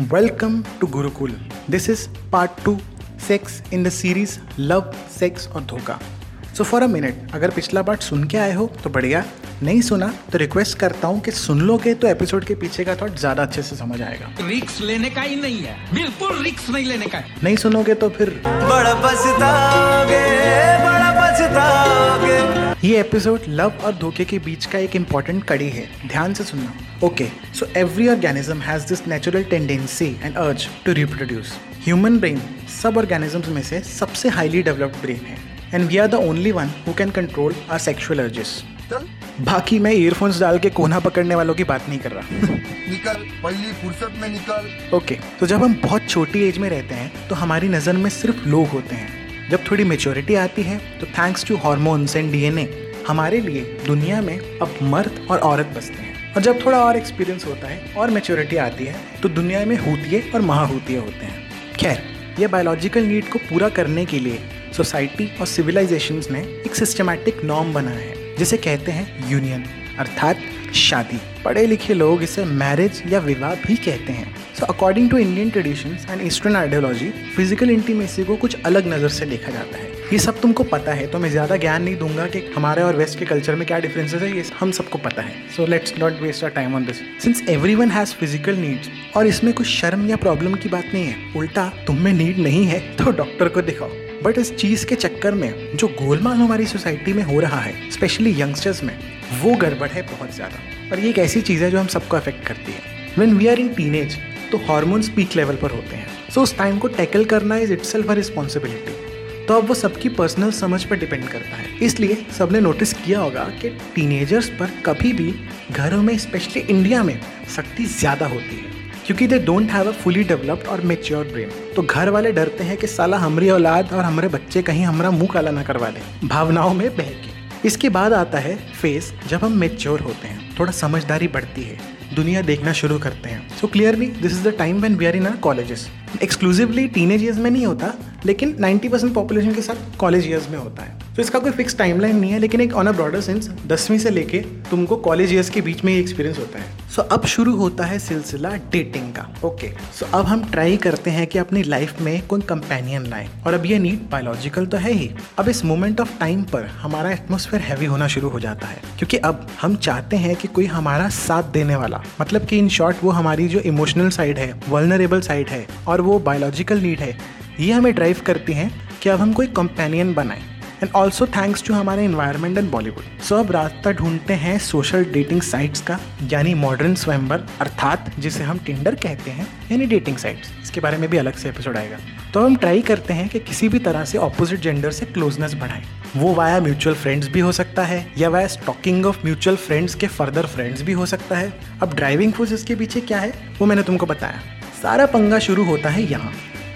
Welcome to Gurukul. This is part 2 Sex in the series Love, Sex और धोखा. So for a minute अगर पिछला part सुन के आए हो तो बढ़िया. नहीं सुना तो रिक्वेस्ट करता हूँ कि सुन लोगे तो एपिसोड के पीछे का थॉट ज़्यादा अच्छे से समझ आएगा. रिक्स लेने का ही नहीं है. बिल्कुल रिक्स नहीं लेने का है. नहीं सुनोगे तो फिर बड़ा पछताओगे बड़ा ये एपिसोड लव और धोखे के बीच का एक इंपॉर्टेंट कड़ी है। ध्यान से सुनना। Okay so every organism has this natural tendency and urge to reproduce human brain सब ऑर्गेनिजम्स में से सबसे हाईली डेवलप्ड ब्रेन है। And we are the only one who can control our sexual urges बाकी मैं ईयरफोन्स डाल के कोना पकड़ने वालों की बात नहीं कर रहा। निकल पहली फुर्सत में निकल। ओके okay, तो जब हम बहुत छोटी एज में रहते हैं तो हमारी नज़र में सिर्फ़ लोग होते हैं। जब थोड़ी मेच्योरिटी आती है तो thanks to hormones and DNA हमारे लिए दुनिया में अब मर्द और औरत बसते हैं। और जब थोड़ा और एक्सपीरियंस होता है, और मेच्योरिटी आती है तो दुनिया में हूतिये और महाहूतिये होते हैं। खैर, यह बायोलॉजिकल नीड को पूरा करने के लिए सोसाइटी और सिविलाइजेशंस ने एक सिस्टमैटिक नॉर्म बनाया है, जिसे कहते हैं यूनियन अर्थात शादी। पढ़े लिखे लोग इसे मैरिज या विवाह भी कहते हैं। So according to Indian traditions and eastern ideology physical intimacy को कुछ अलग नज़र से देखा जाता है। ये सब तुमको पता है तो मैं ज़्यादा ज्ञान नहीं दूँगा कि हमारे और वेस्ट के कल्चर में क्या डिफरेंसेस है, ये हम सबको पता है। So let's not waste our time on this since every one has physical needs और इसमें कुछ शर्म या प्रॉब्लम की बात नहीं है, उल्टा तुम में नीड नहीं है तो डॉक्टर को दिखाओ। बट इस चीज़ के चक्कर में, जो गोलमाल हमारी सोसाइटी में हो रहा है स्पेशली यंगस्टर्स में वो गड़बड़ है बहुत ज़्यादा। और ये एक ऐसी चीज़ है जो हम सबको अफेक्ट करती है। When we are in teenage तो हार्मोन्स पीक लेवल पर होते हैं। सो so, उस टाइम को टैकल करना इज़ इट सेल्फ रिस्पॉन्सिबिलिटी तो अब वो सबकी पर्सनल समझ पर डिपेंड करता है। इसलिए सबने नोटिस किया होगा कि टीनेजर्स पर कभी भी घरों में स्पेशली इंडिया में सख्ती ज़्यादा होती है। क्योंकि they don't have a fully developed और मेच्योर ब्रेन तो घर वाले डरते हैं कि साला हमारी औलाद और हमारे बच्चे कहीं हमारा मुँह काला ना करवा दें भावनाओं में बह के इसके बाद आता है फेस जब हम मेच्योर होते हैं, थोड़ा समझदारी बढ़ती है, दुनिया देखना शुरू करते हैं। So clearly this is the time when we are in our colleges exclusively teenage years में नहीं होता, लेकिन 90 परसेंट पॉपुलेशन के साथ कॉलेज ईयर्स में होता है। तो इसका कोई फिक्स टाइमलाइन नहीं है लेकिन एक ऑन अ ब्रॉडर सेंस दसवीं से लेके तुमको कॉलेज ईयर्स के बीच में ये एक्सपीरियंस होता है। सो so, अब शुरू होता है सिलसिला डेटिंग का। Okay okay. सो so, अब हम ट्राई करते हैं कि अपनी लाइफ में कोई कंपेनियन लाए। और अब ये नीड बायोलॉजिकल तो है ही। अब इस मोमेंट ऑफ़ टाइम पर हमारा एटमोसफेयर हैवी होना शुरू हो जाता है। क्योंकि अब हम चाहते हैं कि कोई हमारा साथ देने वाला मतलब कि इन शॉर्ट वो हमारी जो इमोशनल साइड है वर्नरेबल साइड है और वो बायोलॉजिकल नीड है ये हमें ड्राइव करती हैं कि अब हम कोई कंपेनियन बनाएँ। एंड ऑल्सो थैंक्स टू हमारे इन्वायरमेंट एंड बॉलीवुड सो अब रास्ता ढूंढते हैं सोशल डेटिंग साइट्स का, यानी मॉडर्न स्वयंवर, अर्थात जिसे हम टिंडर कहते हैं, यानी डेटिंग साइट्स इसके बारे में भी अलग से एपिसोड आएगा. तो हम ट्राई करते हैं कि किसी भी तरह से ऑपोजिट जेंडर से क्लोजनेस बढ़ाएँ. वो वाया म्यूचुअल फ्रेंड्स भी हो सकता है, या via stalking of mutual friends के फर्दर फ्रेंड्स भी हो सकता है. अब ड्राइविंग फोर्स इसके पीछे क्या है, वो मैंने तुमको बताया. सारा पंगा शुरू होता है यहाँ.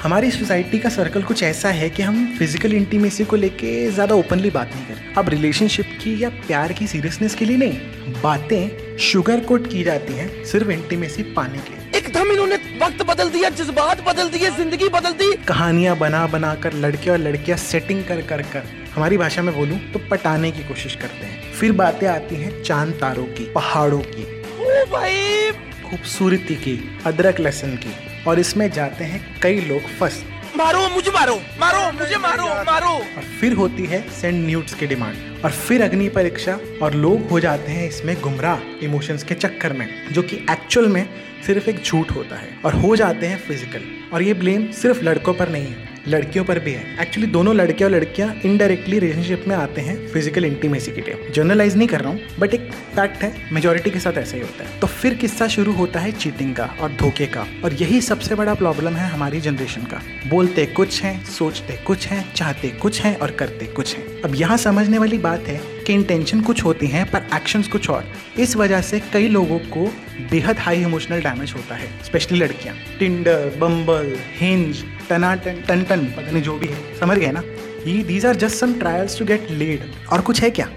हमारी सोसाइटी का सर्कल कुछ ऐसा है कि हम फ़िज़िकल इंटीमेसी को लेके ज़्यादा ओपनली बात नहीं करें अब रिलेशनशिप की या प्यार की सीरियसनेस के लिए नहीं बातें शुगर कोट की जाती हैं सिर्फ़ इंटीमेसी पाने के लिए। एकदम इन्होंने वक्त बदल दिया जज्बात बदल दिए ज़िंदगी बदल दी। कहानियाँ बना बना कर लड़के और लड़कियाँ सेटिंग कर कर कर हमारी भाषा में बोलूँ तो पटाने की कोशिश करते हैं। फिर बातें आती हैं चाँद तारों की पहाड़ों की। ओ भाई! खूबसूरती की अदरक लहसन की। और इसमें जाते हैं कई लोग फंस। मारो मुझे मारो मारो मुझे मारो मारो। और फिर होती है सेंड न्यूट्स की डिमांड। और फिर अग्नि परीक्षा और लोग हो जाते हैं इसमें गुमराह इमोशंस के चक्कर में जो कि एक्चुअल में सिर्फ़ एक झूठ होता है। और हो जाते हैं फ़िज़िकल और ये ब्लेम सिर्फ़ लड़कों पर नहीं है लड़कियों पर भी है। एक्चुअली दोनों लड़के और लड़कियाँ इनडायरेक्टली रिलेशनशिप में आते हैं फ़िज़िकल इंटीमेसी के लिए। जर्नलाइज नहीं कर रहा हूँ बट एक फैक्ट है मेजोरिटी के साथ ऐसा ही होता है। तो फिर किस्सा शुरू होता है चीटिंग का और धोखे का। और यही सबसे बड़ा प्रॉब्लम है हमारी जनरेशन का। बोलते कुछ है, सोचते कुछ है, चाहते कुछ है और करते कुछ है। अब यहाँ समझने वाली बात है कि इंटेंशन कुछ होती हैं पर एक्शंस कुछ और। इस वजह से कई लोगों को बेहद हाई इमोशनल डैमेज होता है स्पेशली लड़कियाँ। टिंडर बम्बल हिंज टनाटन टन टन पता नहीं जो भी है समझ गए ना? ये these are just some trials to get lead और कुछ है क्या?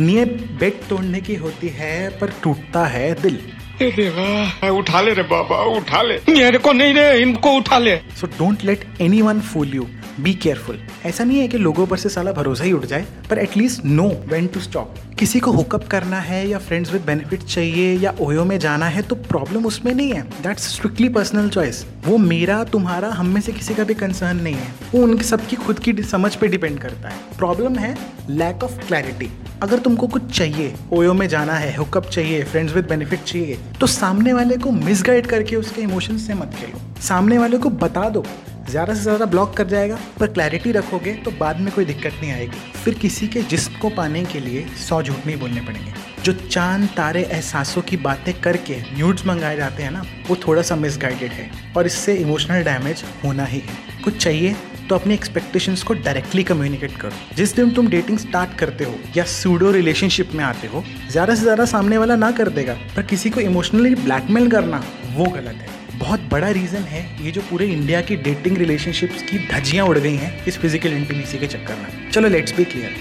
नियत बेड तोड़ने की होती है पर टूटता है दिल। देवा उठा ले रे बाबा उठा ले। मेरे को नहीं रे इनको उठा ले। So don't let any one fool you be careful ऐसा नहीं है कि लोगों पर से साला भरोसा ही उठ जाए, पर at least know when to stop किसी को हुकअप करना है या फ्रेंड्स विद बेनिफिट चाहिए या ओयो में जाना है तो प्रॉब्लम उसमें नहीं है। दैट्स स्ट्रिक्टली पर्सनल चॉइस वो मेरा, तुम्हारा, हम में से किसी का भी कंसर्न नहीं है। वो उनकी, सबकी खुद की समझ पे डिपेंड करता है। प्रॉब्लम है लैक ऑफ़ क्लैरिटी अगर तुमको कुछ चाहिए, ओयो में जाना है हुकअप चाहिए फ्रेंड्स विद बेनिफिट चाहिए तो सामने वाले को मिसगाइड करके उसके इमोशन से मत खेलो। सामने वाले को बता दो ज़्यादा से ज़्यादा ब्लॉक कर जाएगा, पर क्लैरिटी रखोगे तो बाद में कोई दिक्कत नहीं आएगी। फिर किसी के जिस्म को पाने के लिए सौ झूठ नहीं बोलने पड़ेंगे। जो चाँद, तारे, एहसासों की बातें करके न्यूड्स मंगाए जाते हैं ना, वो थोड़ा सा मिसगाइडेड है और इससे इमोशनल डैमेज होना ही है। कुछ चाहिए तो अपनी एक्सपेक्टेशंस को डायरेक्टली कम्युनिकेट करो। जिस दिन तुम डेटिंग स्टार्ट करते हो या सूडो रिलेशनशिप में आते हो, ज़्यादा से ज़्यादा सामने वाला ना कर देगा, पर किसी को इमोशनली ब्लैकमेल करना वो गलत है। बहुत बड़ा रीज़न है ये जो पूरे इंडिया की डेटिंग रिलेशनशिप्स की धज्जियाँ उड़ गई हैं इस फ़िज़िकल इंटीमेसी के चक्कर में। चलो लेट्स बी क्लियर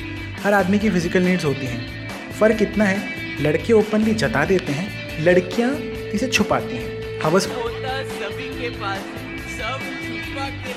हर आदमी की फ़िज़िकल नीड्स होती हैं। फ़र्क इतना है लड़के ओपनली जता देते हैं लड़कियाँ इसे छुपाती हैं। हवस सभी के पास सब छुपा के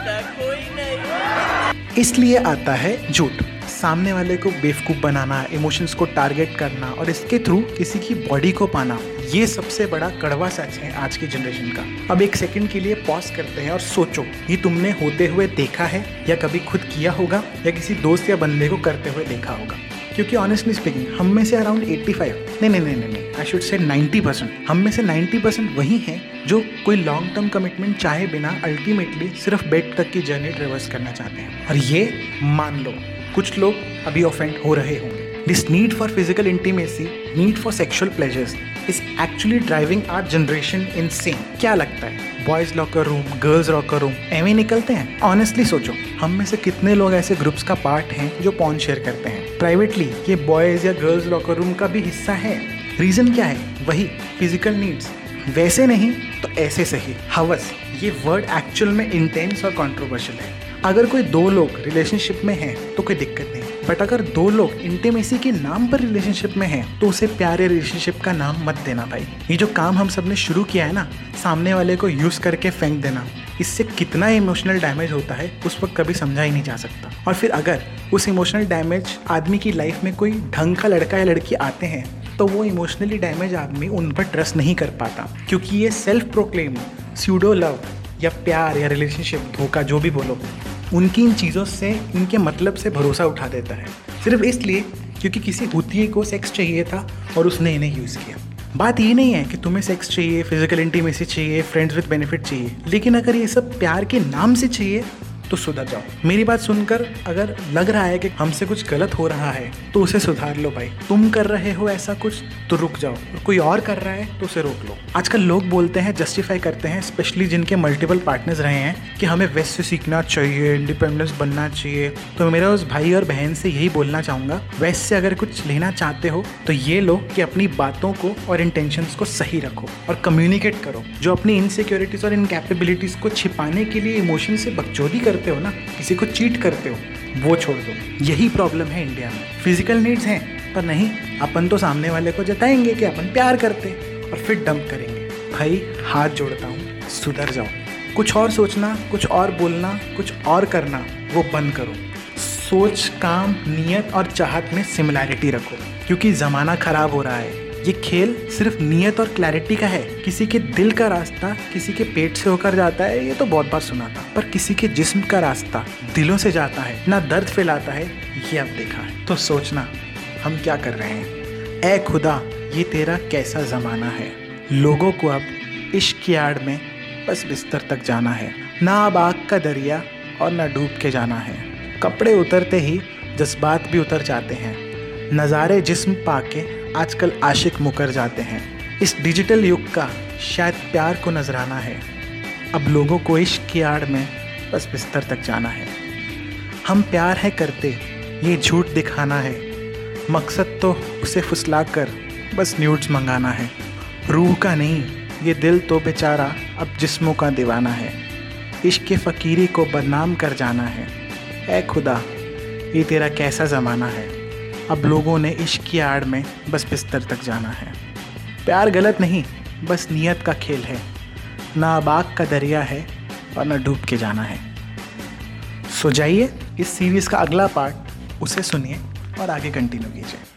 है। कोई नहीं। इसलिए आता है झूठ। सामने वाले को बेवकूफ़ बनाना इमोशंस को टारगेट करना और इसके थ्रू किसी की बॉडी को पाना, ये सबसे बड़ा कड़वा सच है आज की जनरेशन का। अब एक सेकंड के लिए पॉज करते हैं और सोचो, ये तुमने होते हुए देखा है या कभी खुद किया होगा या किसी दोस्त या बंदे को करते हुए देखा होगा? क्योंकि ऑनेस्टली स्पीकिंग हम में से अराउंड 85 नहीं नहीं नहीं नहीं आई शुड से 90 परसेंट हम में से 90 परसेंट वही हैं जो कोई लॉन्ग टर्म कमिटमेंट चाहे बिना अल्टीमेटली सिर्फ़ बेड तक की जर्नी ट्रेवर्स करना चाहते हैं। और ये मान लो कुछ लोग अभी ऑफेंड हो रहे होंगे। This need for physical intimacy need for sexual pleasures is actually driving our generation insane क्या लगता है? Boys locker room girls locker room एवं निकलते हैं? ऑनेस्टली सोचो, हम में से कितने लोग ऐसे ग्रुप्स का पार्ट हैं जो पॉन शेयर करते हैं? प्राइवेटली ये बॉयज़ या गर्ल्स लॉकर रूम का भी हिस्सा है। रीजन क्या है? वही फ़िज़िकल नीड्स वैसे नहीं तो ऐसे सही। हवस ये वर्ड एक्चुअल में इंटेंस और कॉन्ट्रोवर्शियल है। अगर कोई दो लोग रिलेशनशिप में हैं तो कोई दिक्कत नहीं। बट अगर दो लोग इंटीमेसी के नाम पर रिलेशनशिप में हैं तो उसे प्यारे रिलेशनशिप का नाम मत देना भाई। ये जो काम हम सबने शुरू किया है ना, सामने वाले को यूज़ करके फेंक देना, इससे कितना इमोशनल डैमेज होता है, उस वक्त कभी समझा ही नहीं जा सकता। और फिर अगर उस इमोशनल डैमेज आदमी की लाइफ में कोई ढंग का लड़का या लड़की आते हैं तो वो इमोशनली डैमेज आदमी उन पर ट्रस्ट नहीं कर पाता। क्योंकि ये सेल्फ प्रोक्लेम स्यूडो लव या प्यार या रिलेशनशिप धोखा जो भी बोलो उनकी इन चीज़ों से, इनके मतलब से भरोसा उठा देता है। सिर्फ़ इसलिए क्योंकि किसी हुतिये को सेक्स चाहिए था और उसने इन्हें यूज़ किया। बात ये नहीं है कि तुम्हें सेक्स चाहिए फ़िज़िकल इंटीमेसी चाहिए फ्रेंड्स विद बेनिफिट चाहिए। लेकिन अगर ये सब प्यार के नाम से चाहिए तो सुधर जाओ। मेरी बात सुनकर अगर लग रहा है कि हमसे कुछ गलत हो रहा है तो उसे सुधार लो भाई। तुम कर रहे हो ऐसा कुछ तो रुक जाओ। और कोई और कर रहा है तो उसे रोक लो। आजकल लोग बोलते हैं जस्टिफाई करते हैं स्पेशली जिनके मल्टीपल पार्टनर्स रहे हैं, कि हमें वेस्ट से सीखना चाहिए इंडिपेंडेंस बनना चाहिए। तो मेरा उस भाई और बहन से यही बोलना चाहूँगा वेस्ट से अगर कुछ लेना चाहते हो तो ये लो कि अपनी बातों को और इंटेंशंस को सही रखो और कम्युनिकेट करो। जो अपनी इनसिक्योरिटीज़ और इनकेपेबिलिटीज़ को छिपाने के लिए इमोशन से बकचोदी करते हो ना, किसी को चीट करते हो, वो छोड़ दो। यही प्रॉब्लम है इंडिया में। फ़िज़िकल नीड्स हैं, पर नहीं, अपन तो सामने वाले को जताएँगे कि अपन प्यार करते और फिर डंप करेंगे। भाई, हाथ जोड़ता हूँ, सुधर जाओ। कुछ और सोचना, कुछ और बोलना, कुछ और करना, वो बंद करो। सोच, काम, नियत और चाहत में सिमिलैरिटी रखो, क्योंकि ज़माना ख़राब हो रहा है। ये खेल सिर्फ़ नियत और क्लैरिटी का है। किसी के दिल का रास्ता किसी के पेट से होकर जाता है, ये तो बहुत बार सुना था। पर किसी के जिस्म का रास्ता दिलों से जाता है, ना दर्द फैलाता है, ये अब देखा है। तो सोचना, हम क्या कर रहे हैं? ए खुदा, ये तेरा कैसा ज़माना है? लोगों को अब इश्क की आड़ में बस बिस्तर तक जाना है। ना अब आग का दरिया और ना डूब के जाना है। कपड़े उतरते ही जज्बात भी उतर जाते हैं। नज़ारे जिस्म पाके आजकल आशिक मुकर जाते हैं। इस डिजिटल युग का शायद प्यार को नजराना है। अब लोगों को इश्क की आड़ में बस बिस्तर तक जाना है। हम प्यार है करते, ये झूठ दिखाना है। मकसद तो उसे फुसला कर बस न्यूड्स मंगाना है। रूह का नहीं, ये दिल तो बेचारा अब जिस्मों का दीवाना है। इश्क के फ़कीरी को बदनाम कर जाना है। ए खुदा, ये तेरा कैसा ज़माना है? अब लोगों ने इश्क की आड़ में बस बिस्तर तक जाना है। प्यार गलत नहीं, बस नीयत का खेल है। ना बाग का दरिया है और ना डूब के जाना है। सो जाइए, इस सीरीज़ का अगला पार्ट उसे सुनिए और आगे कंटिन्यू कीजिए।